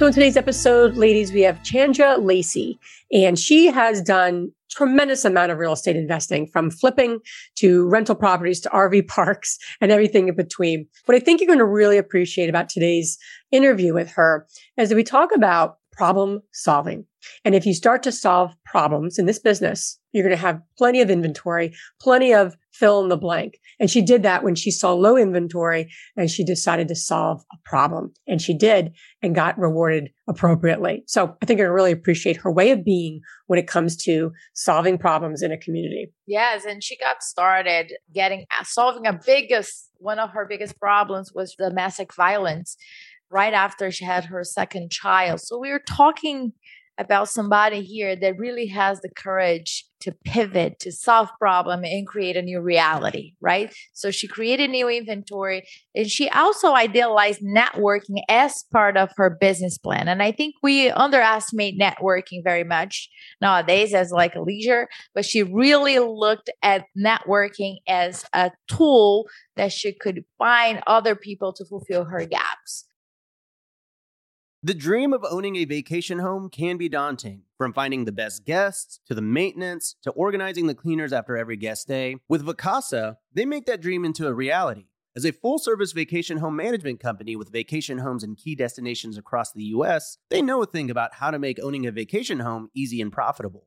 So, in today's episode, ladies, we have Chandra Lacy, and she has done tremendous amount of real estate investing from flipping to rental properties to RV parks and everything in between. What I think you're going to really appreciate about today's interview with her is that we talk about problem solving. And if you start to solve problems in this business, you're going to have plenty of inventory, plenty of fill in the blank. And she did that when she saw low inventory and she decided to solve a problem. And she did and got rewarded appropriately. So I think to really appreciate her way of being when it comes to solving problems in a community. Yes. And she got started getting uh, solving a biggest, one of her biggest problems was domestic violence right after she had her second child. So we were talking about somebody here that really has the courage to pivot, to solve problem and create a new reality, right? So she created new inventory and she also idealized networking as part of her business plan. And I think we underestimate networking very much nowadays as like a leisure, but she really looked at networking as a tool that she could find other people to fulfill her gaps. The dream of owning a vacation home can be daunting, from finding the best guests to the maintenance to organizing the cleaners after every guest day. With Vacasa, they make that dream into a reality. As a full service vacation home management company with vacation homes in key destinations across the US, they know a thing about how to make owning a vacation home easy and profitable.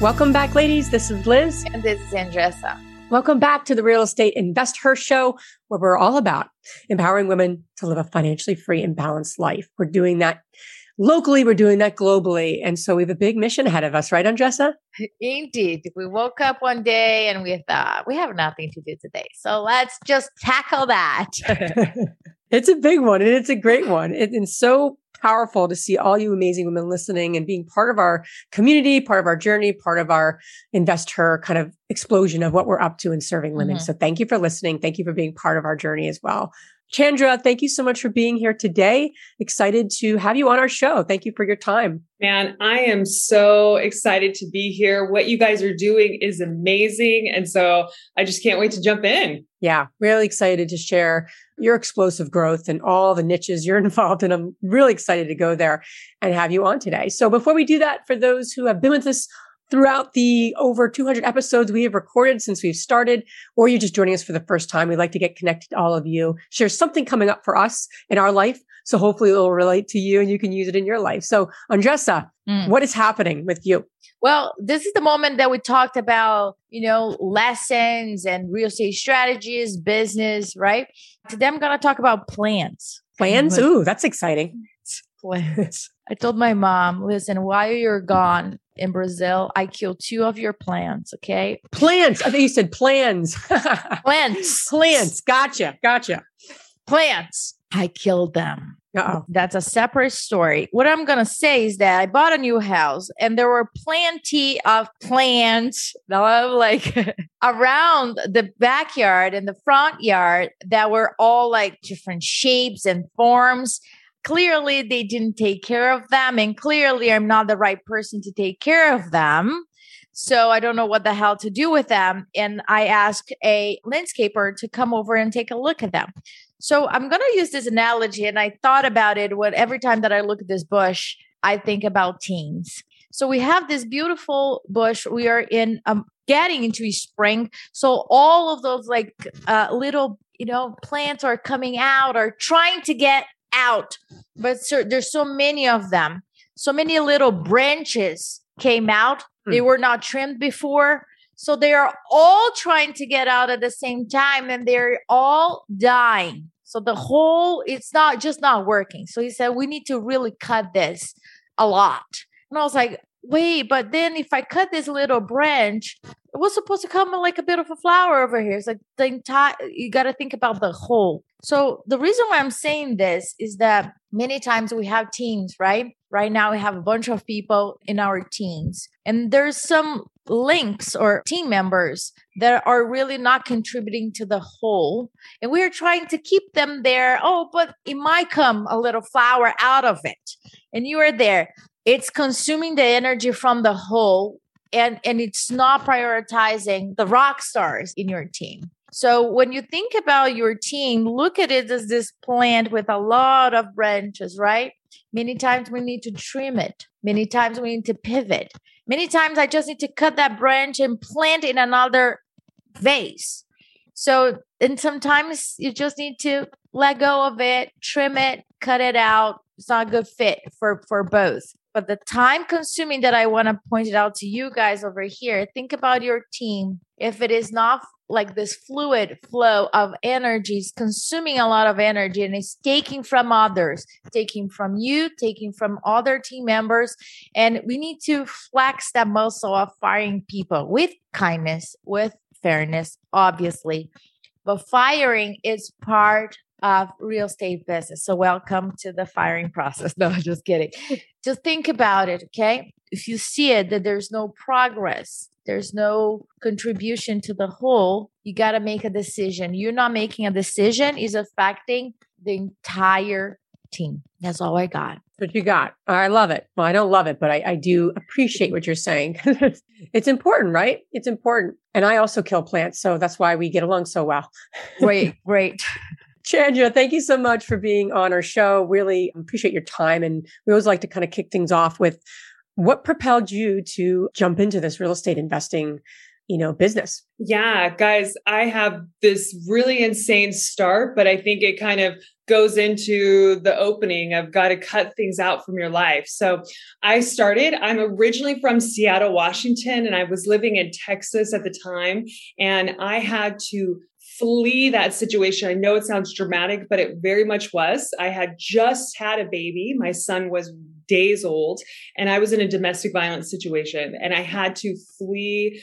Welcome back, ladies. This is Liz. And this is Andresa. Welcome back to the Real Estate Invest Her Show, where we're all about empowering women to live a financially free and balanced life. We're doing that locally, we're doing that globally. And so we have a big mission ahead of us, right, Andresa? Indeed. We woke up one day and we thought, we have nothing to do today. So let's just tackle that. it's a big one and it's a great one. It, and so powerful to see all you amazing women listening and being part of our community, part of our journey, part of our investor kind of explosion of what we're up to in serving women. Mm-hmm. So thank you for listening. Thank you for being part of our journey as well. Chandra, thank you so much for being here today. Excited to have you on our show. Thank you for your time. Man, I am so excited to be here. What you guys are doing is amazing. And so I just can't wait to jump in. Yeah, really excited to share your explosive growth and all the niches you're involved in. I'm really excited to go there and have you on today. So before we do that, for those who have been with us throughout the over 200 episodes we have recorded since we've started, or you're just joining us for the first time, we'd like to get connected to all of you, share something coming up for us in our life. So hopefully it'll relate to you and you can use it in your life. So Andresa, mm. what is happening with you? Well, this is the moment that we talked about, you know, lessons and real estate strategies, business, right? Today I'm going to talk about plans. Plans? Ooh, that's exciting. Plans. I told my mom, listen, while you're gone in Brazil, I killed two of your plants. Okay. Plants. I think you said plans. plants. Plants. Gotcha. Gotcha. Plants. I killed them. Uh-oh. That's a separate story. What I'm going to say is that I bought a new house and there were plenty of plants like around the backyard and the front yard that were all like different shapes and forms clearly they didn't take care of them and clearly i'm not the right person to take care of them So I don't know what the hell to do with them. And I asked a landscaper to come over and take a look at them. So I'm going to use this analogy. And I thought about it when every time that I look at this bush, I think about teens. So we have this beautiful bush. We are in um, getting into spring. So all of those like uh, little, you know, plants are coming out or trying to get out. But so, there's so many of them. So many little branches came out. They hmm. were not trimmed before. So they are all trying to get out at the same time and they're all dying. So the whole, it's not just not working. So he said, we need to really cut this a lot. And I was like, wait, but then if I cut this little branch, it was supposed to come like a bit of a flower over here. It's like the entire, you got to think about the whole. So the reason why I'm saying this is that many times we have teams, right? Right now we have a bunch of people in our teams and there's some links or team members that are really not contributing to the whole. And we are trying to keep them there. Oh, but it might come a little flower out of it. And you are there. It's consuming the energy from the whole and and it's not prioritizing the rock stars in your team. So when you think about your team, look at it as this plant with a lot of branches, right? Many times we need to trim it. Many times we need to pivot. Many times I just need to cut that branch and plant in another vase. So, and sometimes you just need to let go of it, trim it, cut it out. It's not a good fit for for both. But the time consuming that I want to point it out to you guys over here, think about your team. If it is not like this fluid flow of energies consuming a lot of energy and it's taking from others taking from you taking from other team members. And we need to flex that muscle of firing people with kindness with fairness obviously. But firing is part of real estate business. So welcome to the firing process. No just kidding. Just think about it okay if you see it that there's no progress there's no contribution to the whole, you got to make a decision. You're not making a decision is affecting the entire team. That's all I got. What you got? I love it. Well, I don't love it, but I, I do appreciate what you're saying. it's important, right? It's important. And I also kill plants. So that's why we get along so well. great, great. Chandra, thank you so much for being on our show. Really appreciate your time. And we always like to kind of kick things off with what propelled you to jump into this real estate investing, you know, business? Yeah, guys, I have this really insane start, but I think it kind of goes into the opening of got to cut things out from your life. So I started, I'm originally from Seattle, Washington, and I was living in Texas at the time. And I had to flee that situation. I know it sounds dramatic, but it very much was. I had just had a baby. My son was days old, and I was in a domestic violence situation, and I had to flee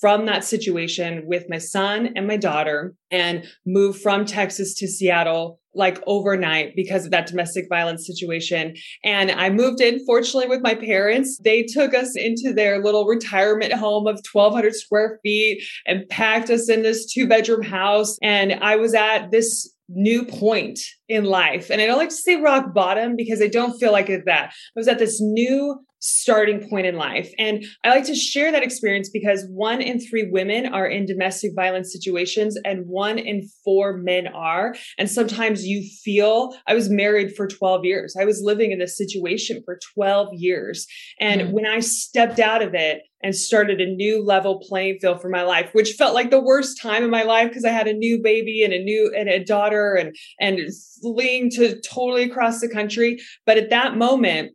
from that situation with my son and my daughter and move from Texas to Seattle like overnight because of that domestic violence situation. And I moved in, fortunately, with my parents. They took us into their little retirement home of 1,200 square feet and packed us in this two bedroom house. And I was at this new point in life. And I don't like to say rock bottom because I don't feel like it's that. I was at this new starting point in life. And I like to share that experience because one in three women are in domestic violence situations and one in four men are. And sometimes you feel I was married for 12 years. I was living in this situation for 12 years. And mm-hmm. when I stepped out of it, and started a new level playing field for my life, which felt like the worst time in my life because I had a new baby and a new and a daughter and and fleeing to totally across the country. But at that moment,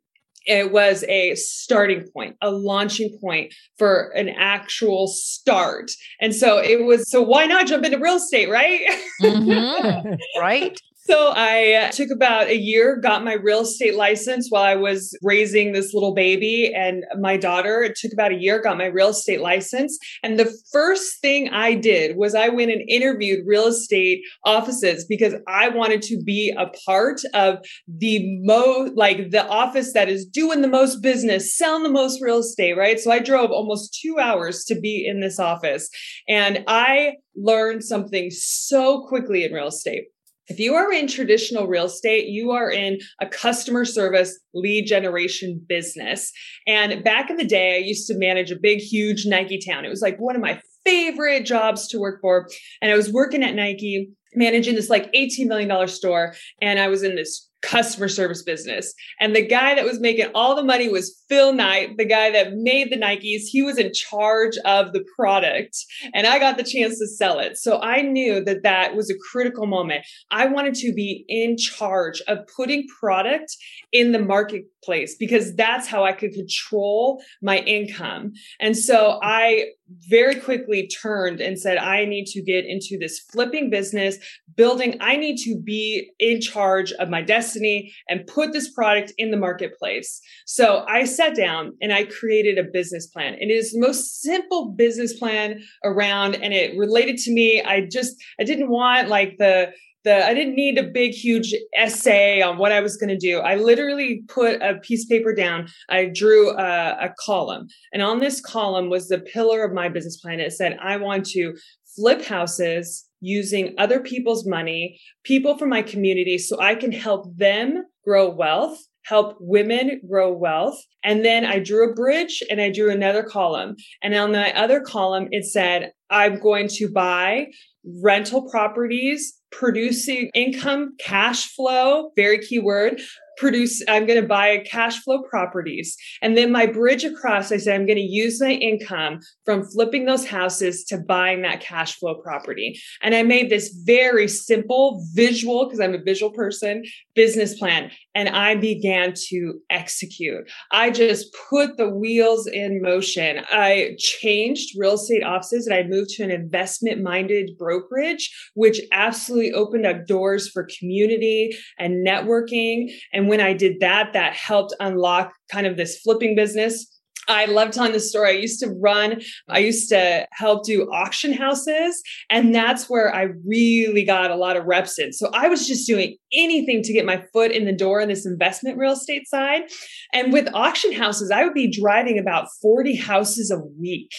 it was a starting point, a launching point for an actual start. And so it was, so why not jump into real estate, right? Mm-hmm. right. So I took about a year, got my real estate license while I was raising this little baby and my daughter. It took about a year, got my real estate license. And the first thing I did was I went and interviewed real estate offices because I wanted to be a part of the most, like the office that is doing the most business, selling the most real estate, right? So I drove almost two hours to be in this office and I learned something so quickly in real estate If you are in traditional real estate, you are in a customer service lead generation business. And back in the day, I used to manage a big, huge Nike town. It was like one of my favorite jobs to work for. And I was working at Nike managing this like $18 million store. And I was in this customer service business. And the guy that was making all the money was Phil Knight, the guy that made the Nikes. He was in charge of the product and I got the chance to sell it. So I knew that that was a critical moment. I wanted to be in charge of putting product in the marketplace because that's how I could control my income. And so I very quickly turned and said, I need to get into this flipping business, building, I need to be in charge of my destiny and put this product in the marketplace. So I sat down and I created a business plan. And it is the most simple business plan around and it related to me. I just, I didn't want like the, the, I didn't need a big, huge essay on what I was going to do. I literally put a piece of paper down. I drew a, a column, and on this column was the pillar of my business plan. It said, I want to flip houses using other people's money, people from my community, so I can help them grow wealth help women grow wealth. And then I drew a bridge and I drew another column. And on the other column, it said, I'm going to buy rental properties producing income, cash flow, very key word, produce i'm going to buy cash flow properties. And then my bridge across i said i'm going to use my income from flipping those houses to buying that cash flow property. And i made this very simple visual because i'm a visual person business plan and i began to execute. I just put the wheels in motion. I changed real estate offices and i moved to an investment minded brokerage which absolutely opened up doors for community and networking. And when I did that, that helped unlock kind of this flipping business I love telling the story. I used to run, I used to help do auction houses, and that's where I really got a lot of reps in. So I was just doing anything to get my foot in the door in this investment real estate side. And with auction houses, I would be driving about 40 houses a week.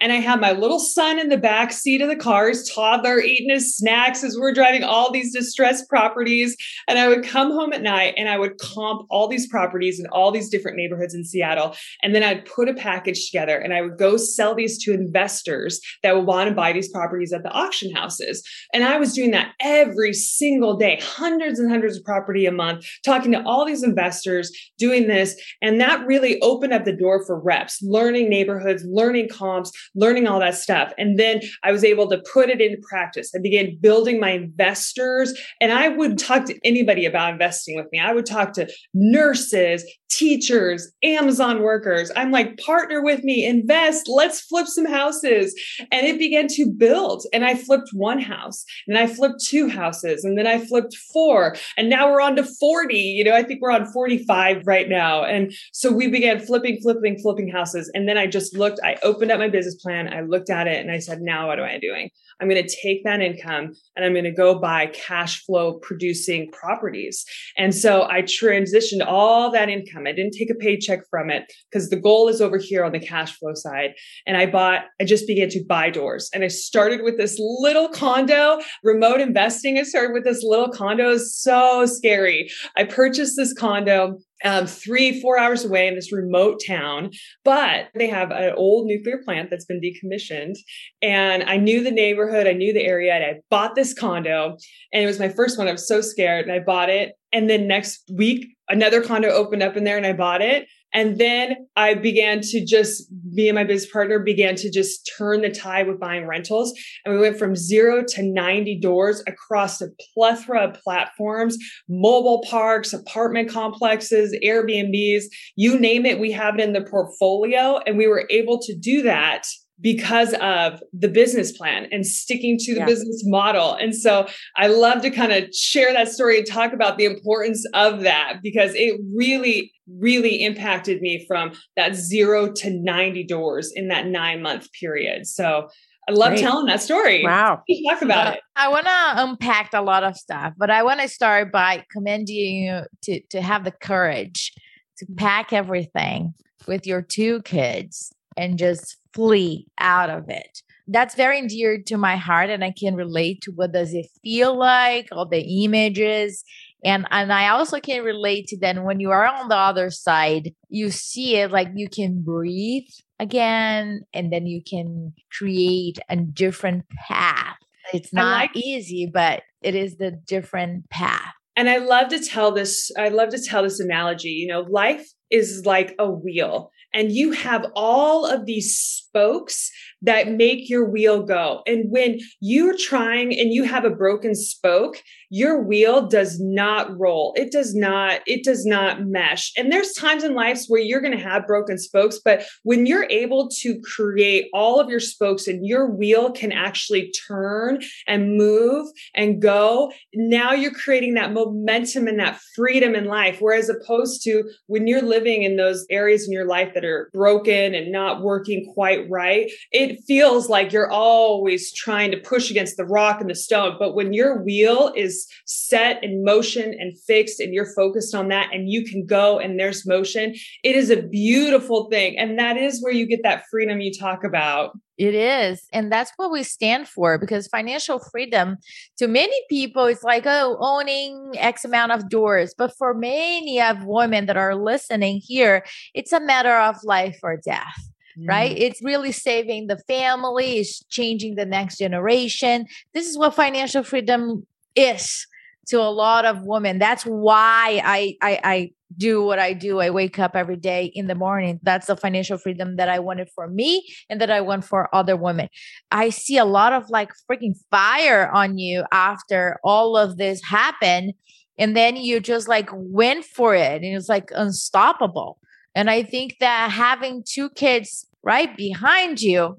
And I had my little son in the back seat of the car, his toddler eating his snacks as we're driving all these distressed properties. And I would come home at night and I would comp all these properties in all these different neighborhoods in Seattle. And then I'd put a package together and I would go sell these to investors that would want to buy these properties at the auction houses. And I was doing that every single day, hundreds and hundreds of property a month, talking to all these investors, doing this. And that really opened up the door for reps, learning neighborhoods, learning comps, learning all that stuff. And then I was able to put it into practice. I began building my investors and I would talk to anybody about investing with me. I would talk to nurses, teachers, Amazon workers. I'm like, partner with me, invest, let's flip some houses. And it began to build. And I flipped one house, and I flipped two houses, and then I flipped four. And now we're on to 40. You know, I think we're on 45 right now. And so we began flipping, flipping, flipping houses. And then I just looked, I opened up my business plan, I looked at it, and I said, now what am I doing? I'm going to take that income and I'm going to go buy cash flow producing properties. And so I transitioned all that income. I didn't take a paycheck from it because the goal is over here on the cash flow side. And I bought, I just began to buy doors. And I started with this little condo, remote investing. I started with this little condo. It so scary. I purchased this condo um, three, four hours away in this remote town, but they have an old nuclear plant that's been decommissioned. And I knew the neighborhood, I knew the area, and I bought this condo. And it was my first one. I was so scared, and I bought it. And then next week, another condo opened up in there, and I bought it. And then I began to just, me and my business partner began to just turn the tide with buying rentals. And we went from zero to 90 doors across a plethora of platforms, mobile parks, apartment complexes, Airbnbs, you name it, we have it in the portfolio. And we were able to do that because of the business plan and sticking to the yeah. business model. And so I love to kind of share that story and talk about the importance of that because it really, really impacted me from that zero to 90 doors in that nine month period. So I love Great. telling that story. Wow. Talk about it. I want to unpack a lot of stuff, but I want to start by commending you to, to have the courage to mm. pack everything with your two kids and just flee out of it that's very dear to my heart and I can relate to what does it feel like, all the images. And and I also can relate to then when you are on the other side, you see it like you can breathe again and then you can create a different path. It's not like- easy, but it is the different path. And I love to tell this, I love to tell this analogy. You know, life is like a wheel and you have all of these spokes that make your wheel go. And when you're trying and you have a broken spoke, your wheel does not roll. It does not, it does not mesh. And there's times in life where you're going to have broken spokes, but when you're able to create all of your spokes and your wheel can actually turn and move and go, now you're creating that momentum and that freedom in life. Whereas opposed to when you're living in those areas in your life that are broken and not working quite right, it feels like you're always trying to push against the rock and the stone. But when your wheel is set in motion and fixed and you're focused on that and you can go and there's motion, it is a beautiful thing. And that is where you get that freedom you talk about. It is. And that's what we stand for because financial freedom to many people, it's like, oh, owning X amount of doors. But for many of women that are listening here, it's a matter of life or death right? Mm. It's really saving the family, it's changing the next generation. This is what financial freedom is to a lot of women. That's why I, I, I do what I do. I wake up every day in the morning. That's the financial freedom that I wanted for me and that I want for other women. I see a lot of like freaking fire on you after all of this happened. And then you just like went for it and it's like unstoppable. And I think that having two kids right behind you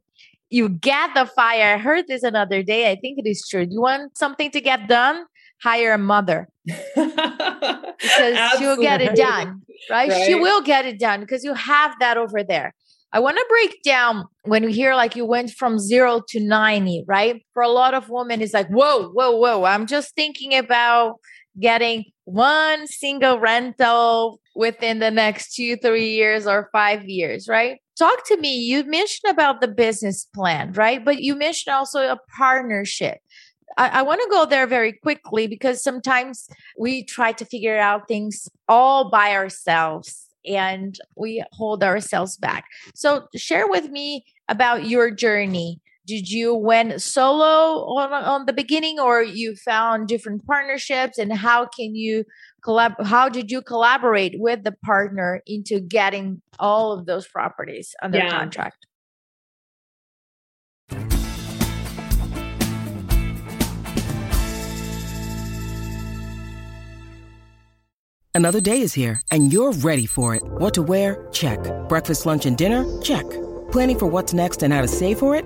you get the fire. I heard this another day. I think it is true. You want something to get done? Hire a mother because she'll get it done, right? right? She will get it done because you have that over there. I want to break down when you hear like you went from zero to 90, right? For a lot of women, it's like, whoa, whoa, whoa. I'm just thinking about getting one single rental within the next two, three years or five years, right? talk to me you mentioned about the business plan right but you mentioned also a partnership I, I want to go there very quickly because sometimes we try to figure out things all by ourselves and we hold ourselves back. So, share with me about your journey. Did you went solo on, on the beginning, or you found different partnerships? And how can you collab how did you collaborate with the partner into getting all of those properties under yeah. contract? Another day is here and you're ready for it. What to wear? Check. Breakfast lunch and dinner? Check. Planning for what's next and how to save for it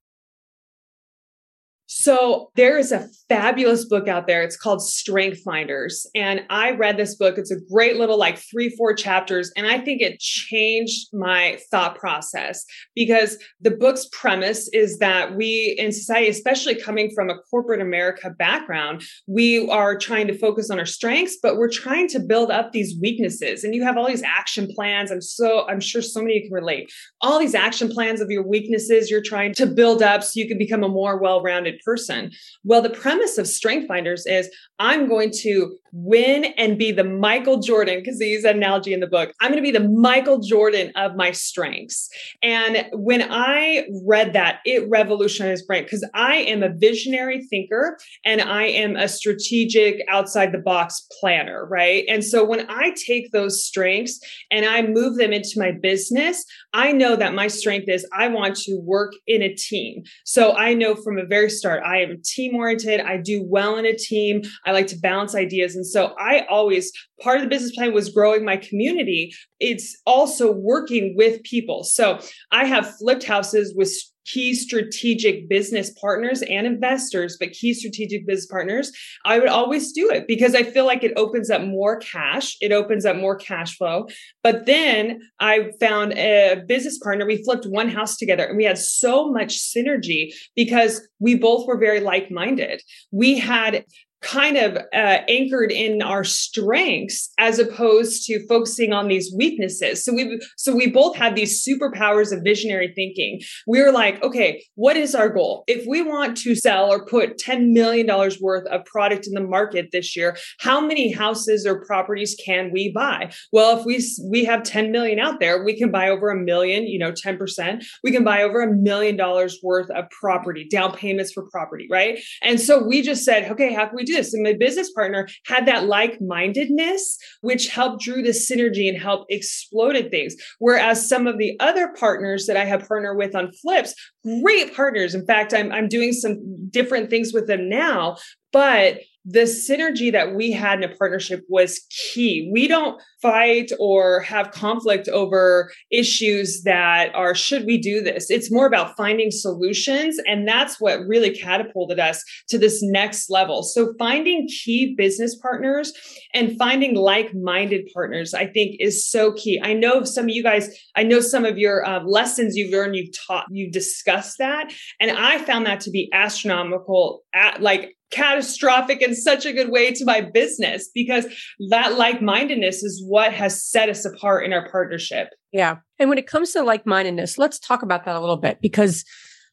So there is a fabulous book out there. It's called Strength Finders. And I read this book. It's a great little like three, four chapters. And I think it changed my thought process because the book's premise is that we in society, especially coming from a corporate America background, we are trying to focus on our strengths, but we're trying to build up these weaknesses. And you have all these action plans. I'm so, I'm sure so many of you can relate. All these action plans of your weaknesses you're trying to build up so you can become a more well-rounded person. Well, the premise of Strength Finders is I'm going to win and be the Michael Jordan, because they use that analogy in the book. I'm going to be the Michael Jordan of my strengths. And when I read that, it revolutionized my brain because I am a visionary thinker and I am a strategic outside the box planner, right? And so when I take those strengths and I move them into my business, I know that my strength is I want to work in a team. So I know from a very start, I am team oriented. I do well in a team. I like to balance ideas. And so I always, part of the business plan was growing my community. It's also working with people. So I have flipped houses with key strategic business partners and investors, but key strategic business partners, I would always do it because I feel like it opens up more cash. It opens up more cash flow. But then I found a business partner. We flipped one house together and we had so much synergy because we both were very like minded. We had kind of uh, anchored in our strengths as opposed to focusing on these weaknesses. So we so we both had these superpowers of visionary thinking. We were like okay what is our goal? If we want to sell or put 10 million dollars worth of product in the market this year how many houses or properties can we buy? Well if we we have 10 million out there we can buy over a million you know 10% we can buy over a million dollars worth of property down payments for property right? And so we just said okay how can we do this. And my business partner had that like mindedness, which helped drew the synergy and helped exploded things. Whereas some of the other partners that I have partnered with on flips, great partners. In fact, I'm, I'm doing some different things with them now, but the synergy that we had in a partnership was key. We don't fight or have conflict over issues that are, should we do this? It's more about finding solutions. And that's what really catapulted us to this next level. So finding key business partners and finding like minded partners, I think is so key. I know some of you guys, I know some of your uh, lessons you've learned, you've taught, you discussed that. And I found that to be astronomical, at, like catastrophic in such a good way to my business because that like-mindedness is what has set us apart in our partnership. Yeah. And when it comes to like-mindedness, let's talk about that a little bit because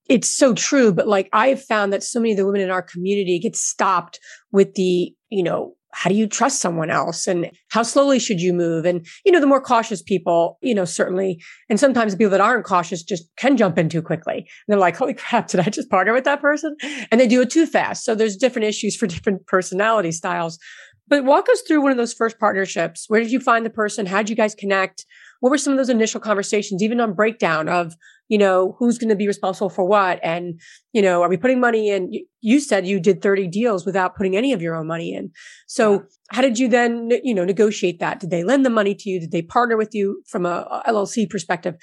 it's so true. But like I have found that so many of the women in our community get stopped with the, you know, how do you trust someone else? And how slowly should you move? And you know the more cautious people you know certainly and sometimes people that aren't cautious just can jump in too quickly. And they're like holy crap did i just partner with that person? And they do it too fast. So there's different issues for different personality styles. But walk us through one of those first partnerships. Where did you find the person? How did you guys connect what were some of those initial conversations even on breakdown of you know, who's going to be responsible for what? And, you know, are we putting money in? You said you did 30 deals without putting any of your own money in. So yeah. how did you then, you know, negotiate that? Did they lend the money to you? Did they partner with you from a, a LLC perspective?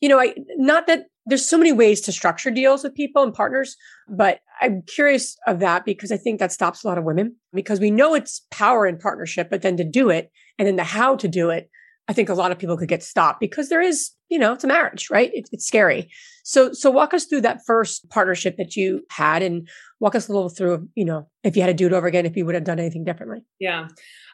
You know, I, not that there's so many ways to structure deals with people and partners, but I'm curious of that because I think that stops a lot of women because we know it's power in partnership, but then to do it and then the how to do it I think a lot of people could get stopped because there is, you know, it's a marriage, right? It, it's scary. So, so walk us through that first partnership that you had and walk us a little through, you know, if you had to do it over again, if you would have done anything differently. Yeah.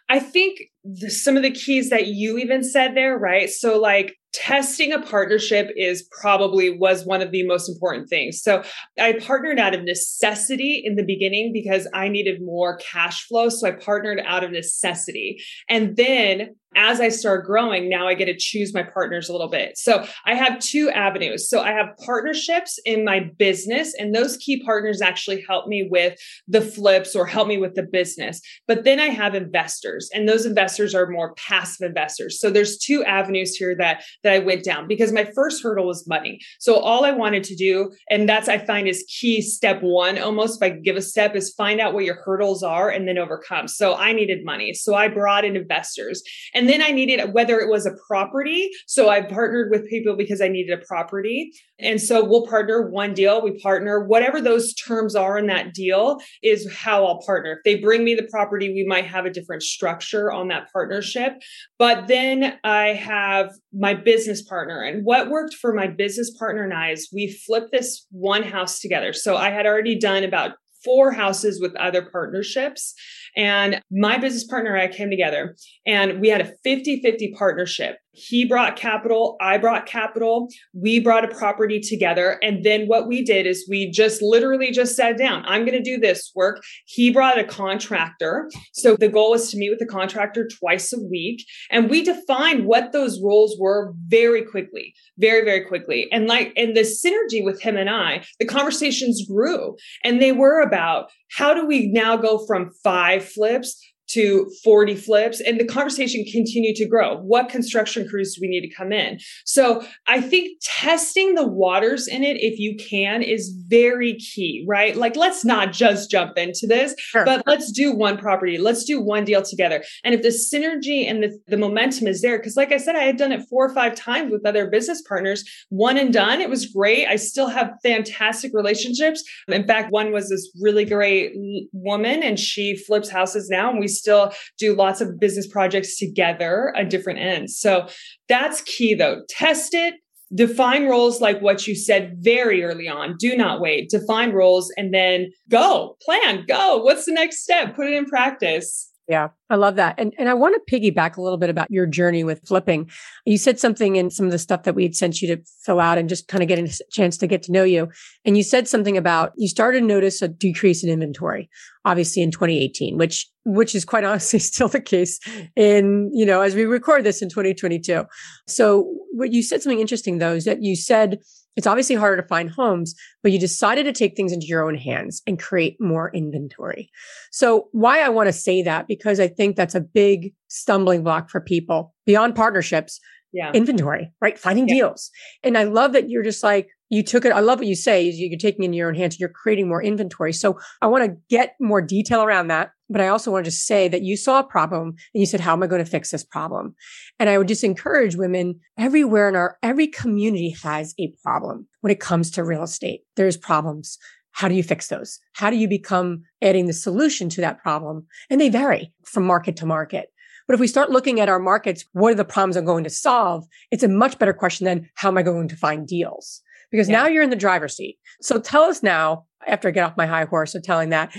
I think the, some of the keys that you even said there, right? So, like, testing a partnership is probably was one of the most important things. So I partnered out of necessity in the beginning because I needed more cash flow. So I partnered out of necessity. And then as I start growing, now I get to choose my partners a little bit. So I have two avenues. So I have partnerships in my business, and those key partners actually help me with the flips or help me with the business. But then I have investors, and those investors are more passive investors. So there's two avenues here that that I went down because my first hurdle was money. So all I wanted to do, and that's I find is key step one almost, if I give a step, is find out what your hurdles are and then overcome. So I needed money. So I brought in investors. And then I needed whether it was a property. So I partnered with people because I needed a property. And so we'll partner one deal, we partner, whatever those terms are in that deal is how I'll partner. If they bring me the property, we might have a different structure on that partnership. But then I have my business partner. And what worked for my business partner and I is we flipped this one house together. So I had already done about four houses with other partnerships. And my business partner and I came together and we had a 50 50 partnership. He brought capital, I brought capital, we brought a property together. And then what we did is we just literally just sat down. I'm going to do this work. He brought a contractor. So the goal was to meet with the contractor twice a week. And we defined what those roles were very quickly, very, very quickly. And like, and the synergy with him and I, the conversations grew and they were about how do we now go from five flips to 40 flips and the conversation continued to grow. What construction crews do we need to come in? So I think testing the waters in it, if you can, is very key, right? Like, let's not just jump into this, sure. but let's do one property. Let's do one deal together. And if the synergy and the, the momentum is there, because like I said, I had done it four or five times with other business partners, one and done. It was great. I still have fantastic relationships. In fact, one was this really great woman and she flips houses now and we still do lots of business projects together at different ends. So that's key though. Test it, define roles like what you said very early on. Do not wait. Define roles and then go, plan, go. What's the next step? Put it in practice. Yeah, I love that. And and I want to piggyback a little bit about your journey with flipping. You said something in some of the stuff that we had sent you to fill out and just kind of get a chance to get to know you. And you said something about you started to notice a decrease in inventory, obviously in 2018, which which is quite honestly still the case in, you know, as we record this in 2022. So what you said something interesting though is that you said it's obviously harder to find homes, but you decided to take things into your own hands and create more inventory. So why I want to say that, because I think that's a big stumbling block for people beyond partnerships, yeah. inventory, right? Finding yeah. deals. And I love that you're just like, you took it. I love what you say you're taking in your own hands. You're creating more inventory. So I want to get more detail around that. But I also want to just say that you saw a problem and you said, how am I going to fix this problem? And I would just encourage women everywhere in our, every community has a problem when it comes to real estate. There's problems. How do you fix those? How do you become adding the solution to that problem? And they vary from market to market. But if we start looking at our markets, what are the problems I'm going to solve? It's a much better question than how am I going to find deals? Because yeah. now you're in the driver's seat. So tell us now, after I get off my high horse of telling that,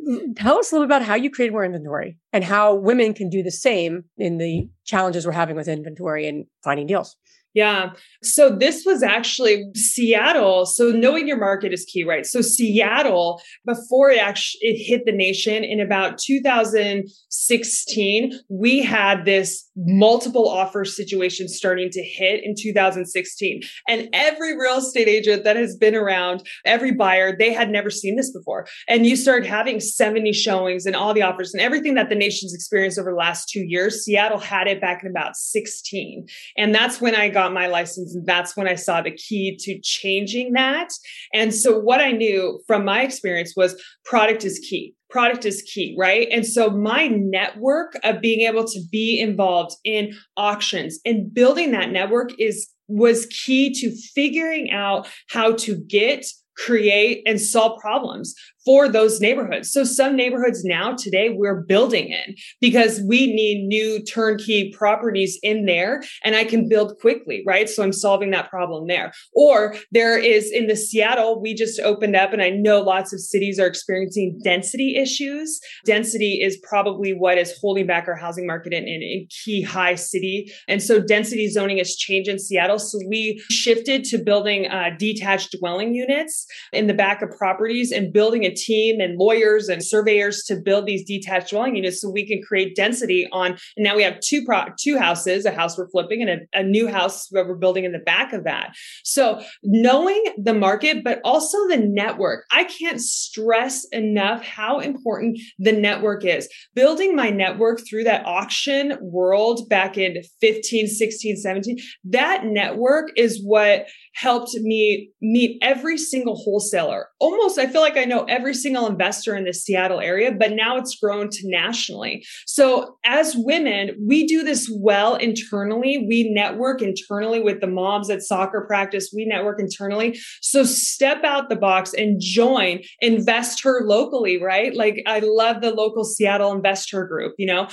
mm, tell us a little bit about how you create more inventory and how women can do the same in the challenges we're having with inventory and finding deals. Yeah. So this was actually Seattle. So knowing your market is key, right? So Seattle, before it actually it hit the nation in about 2016, we had this multiple offer situations starting to hit in 2016. And every real estate agent that has been around, every buyer, they had never seen this before. And you start having 70 showings and all the offers and everything that the nation's experienced over the last two years. Seattle had it back in about 16. And that's when I got got my license. And that's when I saw the key to changing that. And so what I knew from my experience was product is key product is key, right? And so my network of being able to be involved in auctions and building that network is was key to figuring out how to get create and solve problems for those neighborhoods. So some neighborhoods now today we're building in because we need new turnkey properties in there and I can build quickly, right? So I'm solving that problem there. Or there is in the Seattle, we just opened up and I know lots of cities are experiencing density issues. Density is probably what is holding back our housing market in, in, in key high city. And so density zoning has changed in Seattle. So we shifted to building uh, detached dwelling units in the back of properties and building a team and lawyers and surveyors to build these detached dwelling units so we can create density on. And now we have two pro, two houses, a house we're flipping and a, a new house that we're building in the back of that. So knowing the market, but also the network. I can't stress enough how important the network is. Building my network through that auction world back in 15, 16, 17, that network is what helped me meet every single wholesaler. Almost, I feel like I know every single investor in the Seattle area, but now it's grown to nationally. So as women, we do this well internally. We network internally with the moms at soccer practice. We network internally. So step out the box and join invest her locally, right? Like I love the local Seattle InvestHer group, you know,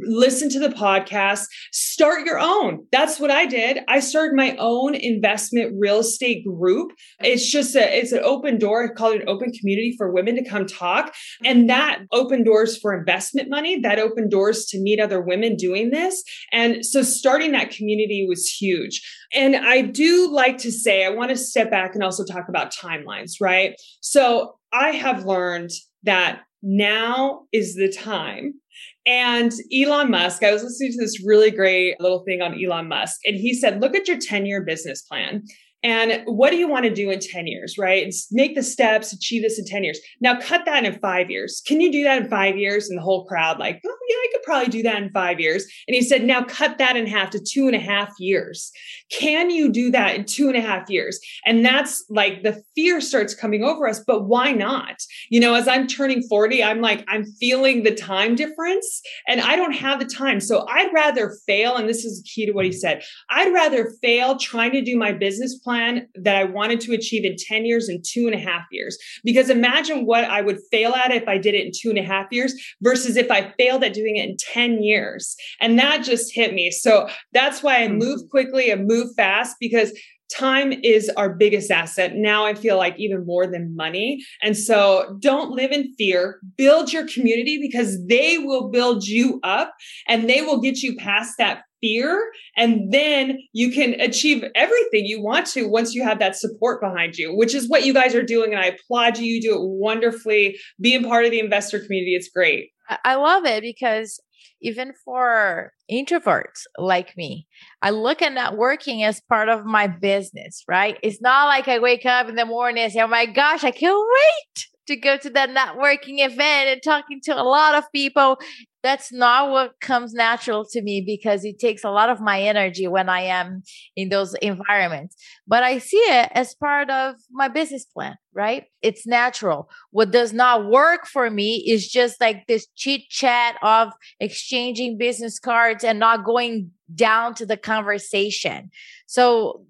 listen to the podcast, start your own. That's what I did. I started my own investment real estate group. It's just a, it's an open door. I call it an open community for women to come talk. And that opened doors for investment money. That opened doors to meet other women doing this. And so starting that community was huge. And I do like to say, I want to step back and also talk about timelines, right? So I have learned that now is the time and Elon Musk, I was listening to this really great little thing on Elon Musk, and he said, Look at your 10 year business plan And what do you want to do in 10 years, right? Make the steps, achieve this in 10 years. Now cut that in five years. Can you do that in five years? And the whole crowd, like, oh, yeah, I could probably do that in five years. And he said, now cut that in half to two and a half years. Can you do that in two and a half years? And that's like the fear starts coming over us, but why not? You know, as I'm turning 40, I'm like, I'm feeling the time difference and I don't have the time. So I'd rather fail. And this is the key to what he said. I'd rather fail trying to do my business that I wanted to achieve in 10 years and two and a half years. Because imagine what I would fail at if I did it in two and a half years versus if I failed at doing it in 10 years. And that just hit me. So that's why I move mm-hmm. quickly and move fast because time is our biggest asset. Now I feel like even more than money. And so don't live in fear. Build your community because they will build you up and they will get you past that fear. And then you can achieve everything you want to once you have that support behind you, which is what you guys are doing. And I applaud you. You do it wonderfully. Being part of the investor community, it's great. I love it because even for introverts like me, I look at networking as part of my business, right? It's not like I wake up in the morning and say, oh my gosh, I can't wait to go to that networking event and talking to a lot of people that's not what comes natural to me because it takes a lot of my energy when I am in those environments. But I see it as part of my business plan, right? It's natural. What does not work for me is just like this chit chat of exchanging business cards and not going down to the conversation. So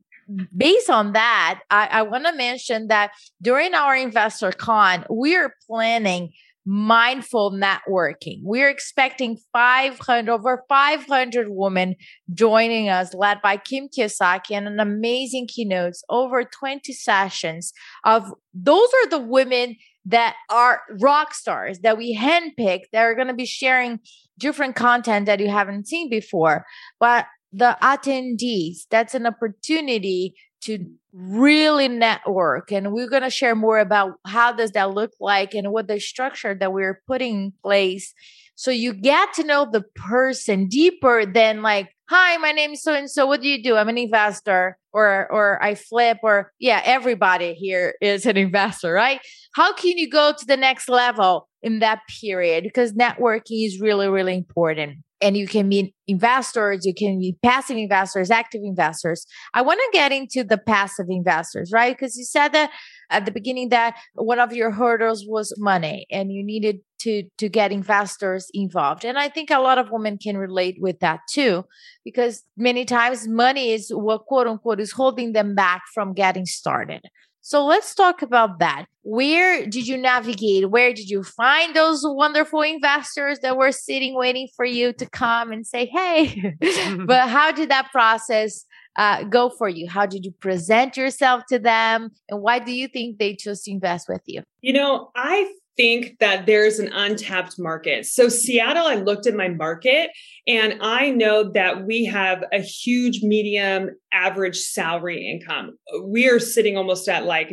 based on that, I, I want to mention that during our investor con, we are planning mindful networking. We're expecting 500, over 500 women joining us, led by Kim Kiyosaki, and an amazing keynotes, over 20 sessions of those are the women that are rock stars that we handpicked that are going to be sharing different content that you haven't seen before. But the attendees, that's an opportunity to really network and we're going to share more about how does that look like and what the structure that we're putting in place. So you get to know the person deeper than like hi my name is so and so what do you do? I'm an investor or or i flip or yeah everybody here is an investor right? How can you go to the next level in that period? Because networking is really really important and you can meet investors, you can meet passive investors, active investors. I want to get into the passive investors, right? Because you said that at the beginning that one of your hurdles was money and you needed to to get investors involved. And I think a lot of women can relate with that too, because many times money is what quote unquote is holding them back from getting started. So let's talk about that. Where did you navigate? Where did you find those wonderful investors that were sitting waiting for you to come and say, hey? but how did that process uh, go for you? How did you present yourself to them? And why do you think they chose to invest with you? You know, I think that there's an untapped market. So, Seattle, I looked at my market and I know that we have a huge medium average salary income. We are sitting almost at like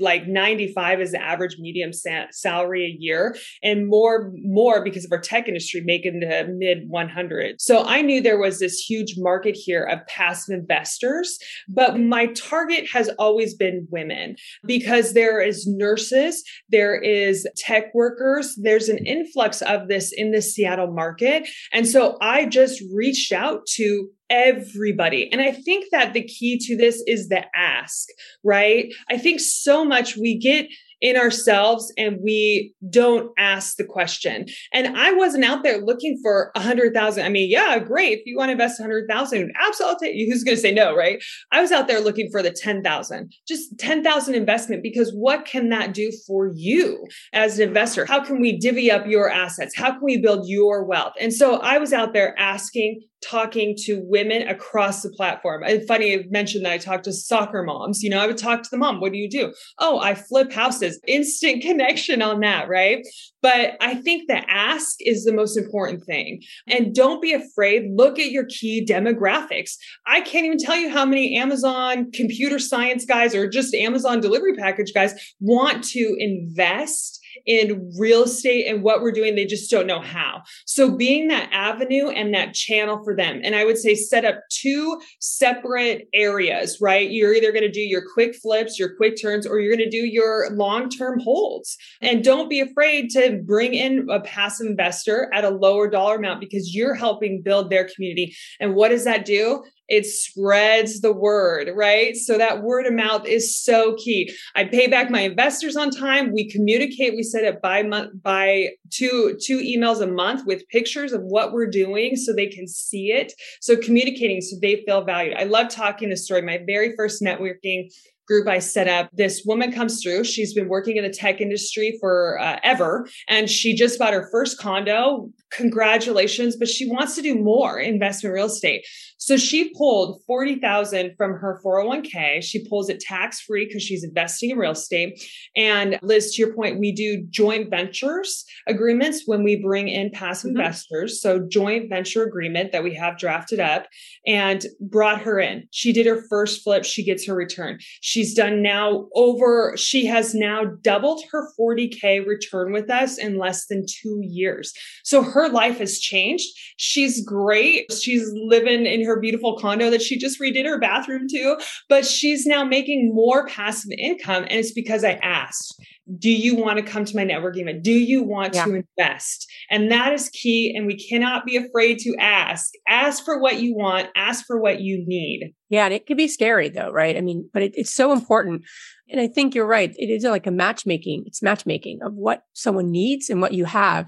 like 95 is the average medium sa- salary a year and more more because of our tech industry making the mid 100. So I knew there was this huge market here of passive investors, but my target has always been women because there is nurses, there is tech workers, there's an influx of this in the Seattle market. And so I just reached out to everybody. And I think that the key to this is the ask, right? I think so much we get in ourselves and we don't ask the question. And I wasn't out there looking for a hundred thousand. I mean, yeah, great. If you want to invest a hundred thousand, absolutely. Who's going to say no, right? I was out there looking for the 10,000, just 10,000 investment because what can that do for you as an investor? How can we divvy up your assets? How can we build your wealth? And so I was out there asking talking to women across the platform. And funny, I mentioned that I talked to soccer moms. You know, I would talk to the mom. What do you do? Oh, I flip houses. Instant connection on that, right? But I think the ask is the most important thing. And don't be afraid. Look at your key demographics. I can't even tell you how many Amazon computer science guys or just Amazon delivery package guys want to invest in real estate and what we're doing. They just don't know how. So being that avenue and that channel for them. And I would say set up two separate areas, right? You're either going to do your quick flips, your quick turns, or you're going to do your long term holds. And don't be afraid to bring in a passive investor at a lower dollar amount because you're helping build their community. And what does that do? It spreads the word, right? So that word of mouth is so key. I pay back my investors on time. We communicate. We set it by month by two two emails a month with pictures of what we're doing so they can see it. So communicating so they feel valued. I love talking the story. My very first networking group I set up. This woman comes through. She's been working in the tech industry for uh, ever, and she just bought her first condo. Congratulations, but she wants to do more investment real estate. So she pulled 40,000 from her 401k. She pulls it tax free because she's investing in real estate. And Liz, to your point, we do joint ventures agreements when we bring in passive mm-hmm. investors. So joint venture agreement that we have drafted up and brought her in. She did her first flip. She gets her return. She's done now over, she has now doubled her 40K return with us in less than two years. So her life has changed. She's great. She's living in her beautiful condo that she just redid her bathroom to, but she's now making more passive income. And it's because I asked do you want to come to my networking event? Do you want yeah. to invest? And that is key. And we cannot be afraid to ask. Ask for what you want, ask for what you need. Yeah. And it can be scary though, right? I mean, but it, it's so important. And I think you're right. It is like a matchmaking, it's matchmaking of what someone needs and what you have.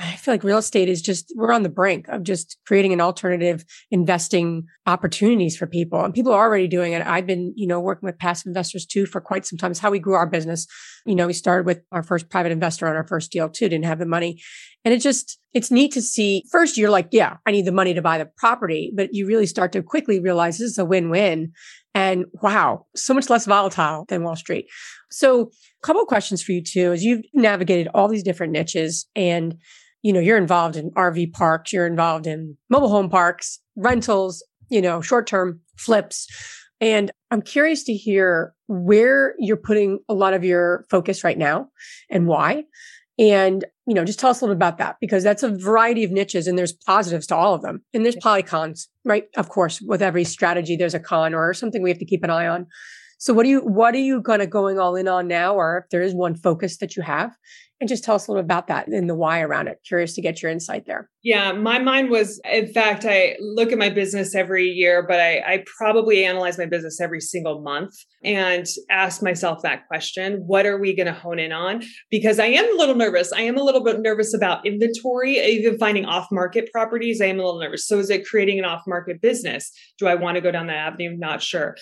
I feel like real estate is just, we're on the brink of just creating an alternative investing opportunities for people. And people are already doing it. I've been, you know, working with passive investors too for quite some time. It's how we grew our business. You know, we started with our first private investor on our first deal too, didn't have the money. And it just, it's neat to see. First, you're like, yeah, I need the money to buy the property, but you really start to quickly realize this is a win win. And wow, so much less volatile than Wall Street. So, a couple of questions for you too, as you've navigated all these different niches and you know, you're involved in RV parks, you're involved in mobile home parks, rentals, you know, short term flips. And I'm curious to hear where you're putting a lot of your focus right now and why. And, you know, just tell us a little bit about that because that's a variety of niches and there's positives to all of them. And there's probably cons, right? Of course, with every strategy, there's a con or something we have to keep an eye on. So what do you, what are you kind of going all in on now? Or if there is one focus that you have and just tell us a little bit about that and the why around it. Curious to get your insight there. Yeah, my mind was, in fact, I look at my business every year, but I, I probably analyze my business every single month and ask myself that question What are we going to hone in on? Because I am a little nervous. I am a little bit nervous about inventory, even finding off market properties. I am a little nervous. So, is it creating an off market business? Do I want to go down that avenue? Not sure.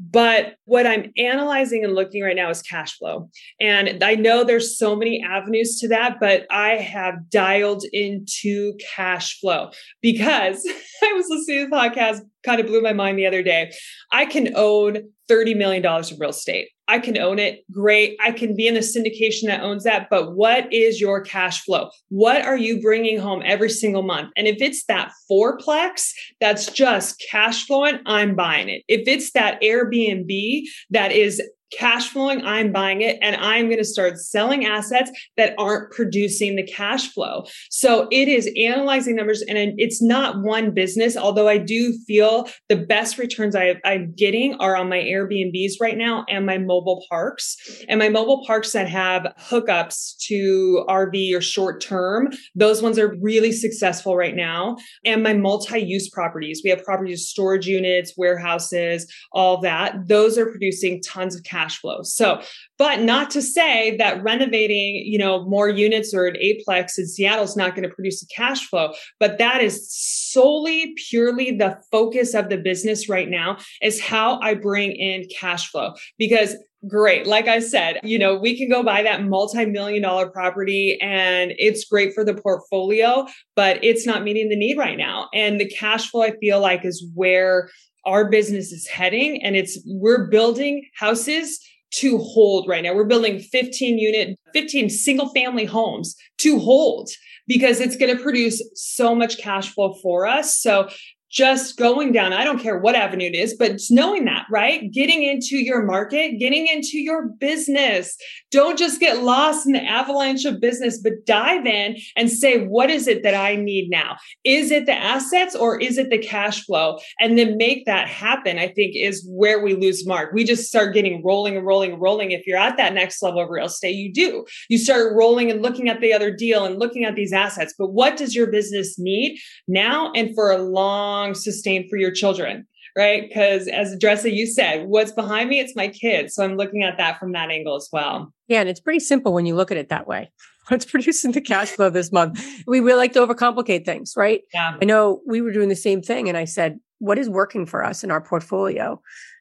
But what I'm analyzing and looking right now is cash flow. And I know there's so many avenues to that, but I have dialed into cash flow because I was listening to the podcast, kind of blew my mind the other day. I can own $30 million of real estate. I can own it. Great. I can be in a syndication that owns that. But what is your cash flow? What are you bringing home every single month? And if it's that fourplex that's just cash flowing, I'm buying it. If it's that Airbnb that is cash flowing, I'm buying it and I'm going to start selling assets that aren't producing the cash flow. So it is analyzing numbers and it's not one business, although I do feel the best returns I, am getting are on my Airbnbs right now and my mobile parks. And my mobile parks that have hookups to RV or short term, those ones are really successful right now. And my multi use properties, we have properties, storage units, warehouses, all that. Those are producing tons of cash cash flow. So, but not to say that renovating, you know, more units or an eightplex in Seattle is not going to produce a cash flow, but that is solely purely the focus of the business right now is how I bring in cash flow because great. Like I said, you know, we can go buy that multi-million dollar property and it's great for the portfolio, but it's not meeting the need right now. And the cash flow I feel like is where our business is heading and it's we're building houses to hold right now. We're building 15 unit, 15 single family homes to hold because it's going to produce so much cash flow for us. So just going down. I don't care what avenue it is, but knowing that, right? Getting into your market, getting into your business. Don't just get lost in the avalanche of business, but dive in and say, what is it that I need now? Is it the assets or is it the cash flow? And then make that happen, I think is where we lose mark. We just start getting rolling and rolling and rolling. If you're at that next level of real estate, you do. You start rolling and looking at the other deal and looking at these assets. But what does your business need now and for a long long sustained for your children right? Because as Andresa you said what's behind me it's my kids. So i'm looking at that from that angle as well. Yeah and it's pretty simple when you look at it that way. What's producing the cash flow this month? We really like to overcomplicate things right? Yeah. I know we were doing the same thing and i said what is working for us in our portfolio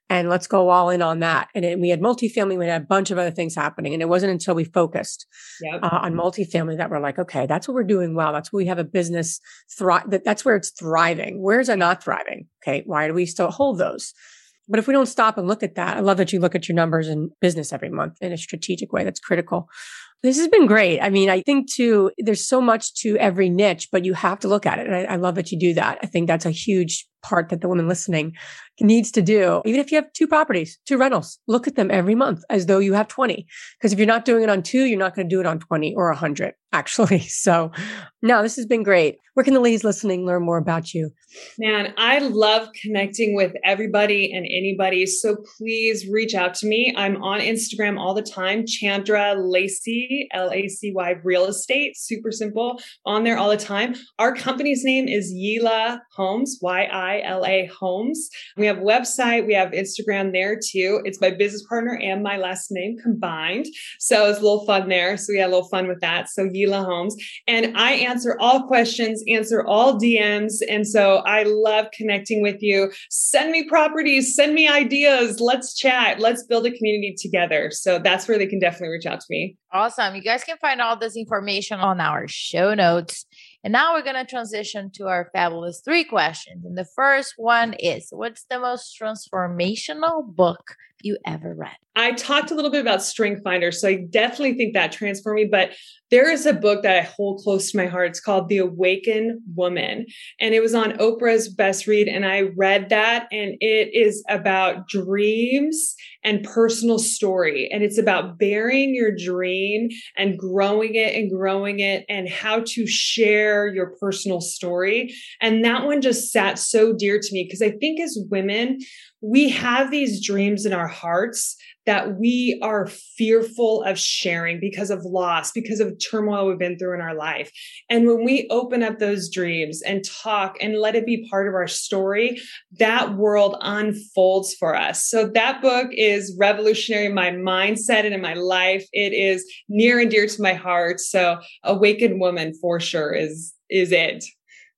and let's go all in on that. And it, we had multifamily, we had a bunch of other things happening. And it wasn't until we focused yep. uh, on multifamily that we're like, okay, that's what we're doing well. That's what we have a business thrive. That, that's where it's thriving. Where's it not thriving? Okay. Why do we still hold those? But if we don't stop and look at that, I love that you look at your numbers and business every month in a strategic way. That's critical. This has been great. I mean, I think too, there's so much to every niche, but you have to look at it. And I, I love that you do that. I think that's a huge part that the woman listening needs to do. Even if you have two properties, two rentals, look at them every month as though you have 20. Because if you're not doing it on two, you're not going to do it on 20 or 100, actually. So, no, this has been great. Where can the ladies listening learn more about you? Man, I love connecting with everybody and anybody. So please reach out to me. I'm on Instagram all the time, Chandra Lacy, L A C Y Real Estate. Super simple on there all the time. Our company's name is Yila Homes, Y I L A Homes. We have website, we have Instagram there too. It's my business partner and my last name combined. So it's a little fun there. So we had a little fun with that. So Yila Homes. And I answer all questions, answer all DMs. And so I love connecting with you. Send me properties, send me ideas. Let's chat. Let's build a community together. So that's where they can definitely reach out to me. Awesome. You guys can find all this information on our show notes. And now we're going to transition to our fabulous three questions. And the first one is What's the most transformational book you ever read? I talked a little bit about Strength Finder. So I definitely think that transformed me. But there is a book that I hold close to my heart. It's called The Awakened Woman. And it was on Oprah's Best Read. And I read that. And it is about dreams and personal story. And it's about bearing your dream and growing it and growing it and how to share your personal story. And that one just sat so dear to me because I think as women, we have these dreams in our hearts that we are fearful of sharing because of loss, because of turmoil we've been through in our life. And when we open up those dreams and talk and let it be part of our story, that world unfolds for us. So that book is revolutionary in my mindset and in my life. It is near and dear to my heart. So Awakened Woman for sure is is it.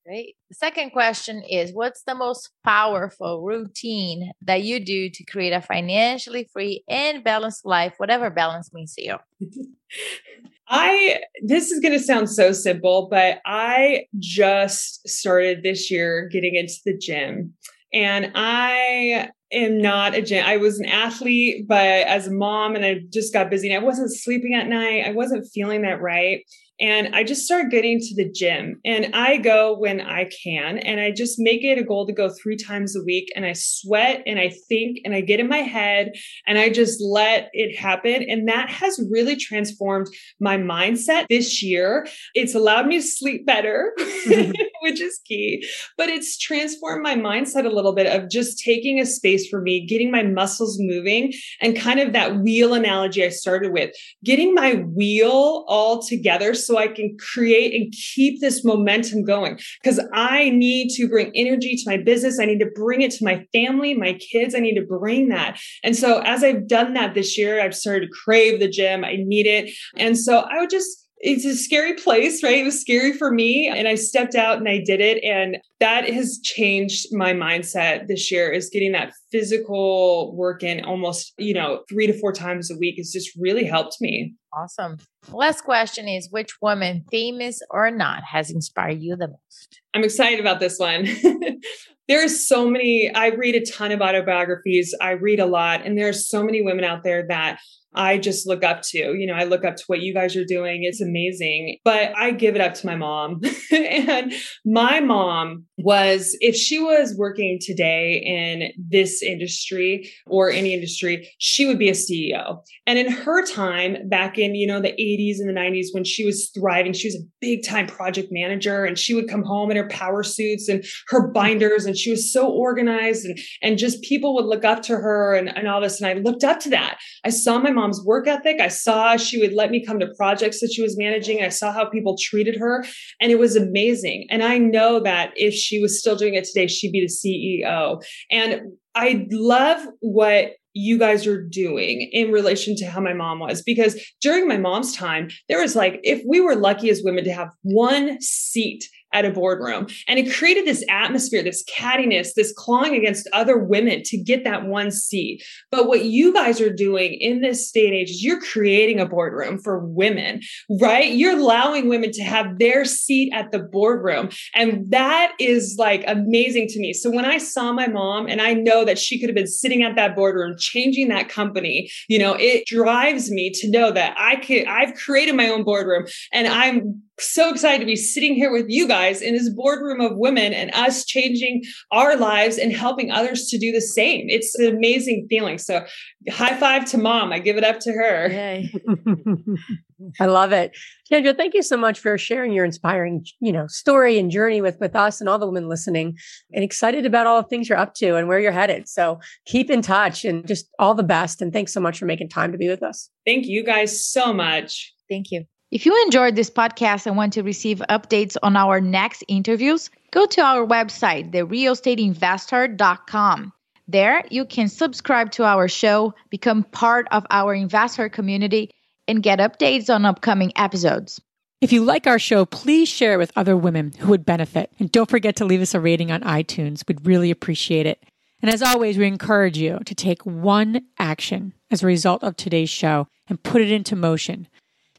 Great. The second question is What's the most powerful routine that you do to create a financially free and balanced life, whatever balance means to you? I, this is going to sound so simple, but I just started this year getting into the gym. And I am not a gym. I was an athlete, but as a mom, and I just got busy and I wasn't sleeping at night. I wasn't feeling that right. And I just started getting to the gym and I go when I can. And I just make it a goal to go three times a week. And I sweat and I think and I get in my head and I just let it happen. And that has really transformed my mindset this year. It's allowed me to sleep better, mm-hmm. which is key, but it's transformed my mindset a little bit of just taking a space for me, getting my muscles moving, and kind of that wheel analogy I started with, getting my wheel all together. So so I can create and keep this momentum going because I need to bring energy to my business. I need to bring it to my family, my kids. I need to bring that. And so as I've done that this year, I've started to crave the gym. I need it. And so I would just it's a scary place, right? It was scary for me. And I stepped out and I did it. And that has changed my mindset this year is getting that physical work in almost, you know, three to four times a week has just really helped me. Awesome. Last question is which woman, famous or not, has inspired you the most? I'm excited about this one. there's so many, I read a ton of autobiographies. I read a lot, and there's so many women out there that I just look up to. You know, I look up to what you guys are doing. It's amazing. But I give it up to my mom. and my mom was, if she was working today in this industry or any industry, she would be a CEO. And in her time back in, you know, the 80s and the 90s when she was thriving, she was a big time project manager and she would come home in her power suits and her binders and she was so organized and, and just people would look up to her and, and all this. And I looked up to that. I saw my mom mom's work ethic. I saw she would let me come to projects that she was managing. I saw how people treated her, and it was amazing. And I know that if she was still doing it today, she'd be the CEO. And I love what you guys are doing in relation to how my mom was because during my mom's time there was like if we were lucky as women to have one seat at a boardroom. And it created this atmosphere, this cattiness, this clawing against other women to get that one seat. But what you guys are doing in this state and age is you're creating a boardroom for women, right? You're allowing women to have their seat at the boardroom. And that is like amazing to me. So when I saw my mom and I know that she could have been sitting at that boardroom, changing that company, you know, it drives me to know that I could, I've created my own boardroom and I'm so excited to be sitting here with you guys in this boardroom of women and us changing our lives and helping others to do the same. It's an amazing feeling. So, high five to mom. I give it up to her. Yay. I love it. Chandra, thank you so much for sharing your inspiring, you know, story and journey with with us and all the women listening and excited about all the things you're up to and where you're headed. So, keep in touch and just all the best and thanks so much for making time to be with us. Thank you guys so much. Thank you. If you enjoyed this podcast and want to receive updates on our next interviews, go to our website, therealestateinvestor.com. There, you can subscribe to our show, become part of our investor community, and get updates on upcoming episodes. If you like our show, please share it with other women who would benefit. And don't forget to leave us a rating on iTunes. We'd really appreciate it. And as always, we encourage you to take one action as a result of today's show and put it into motion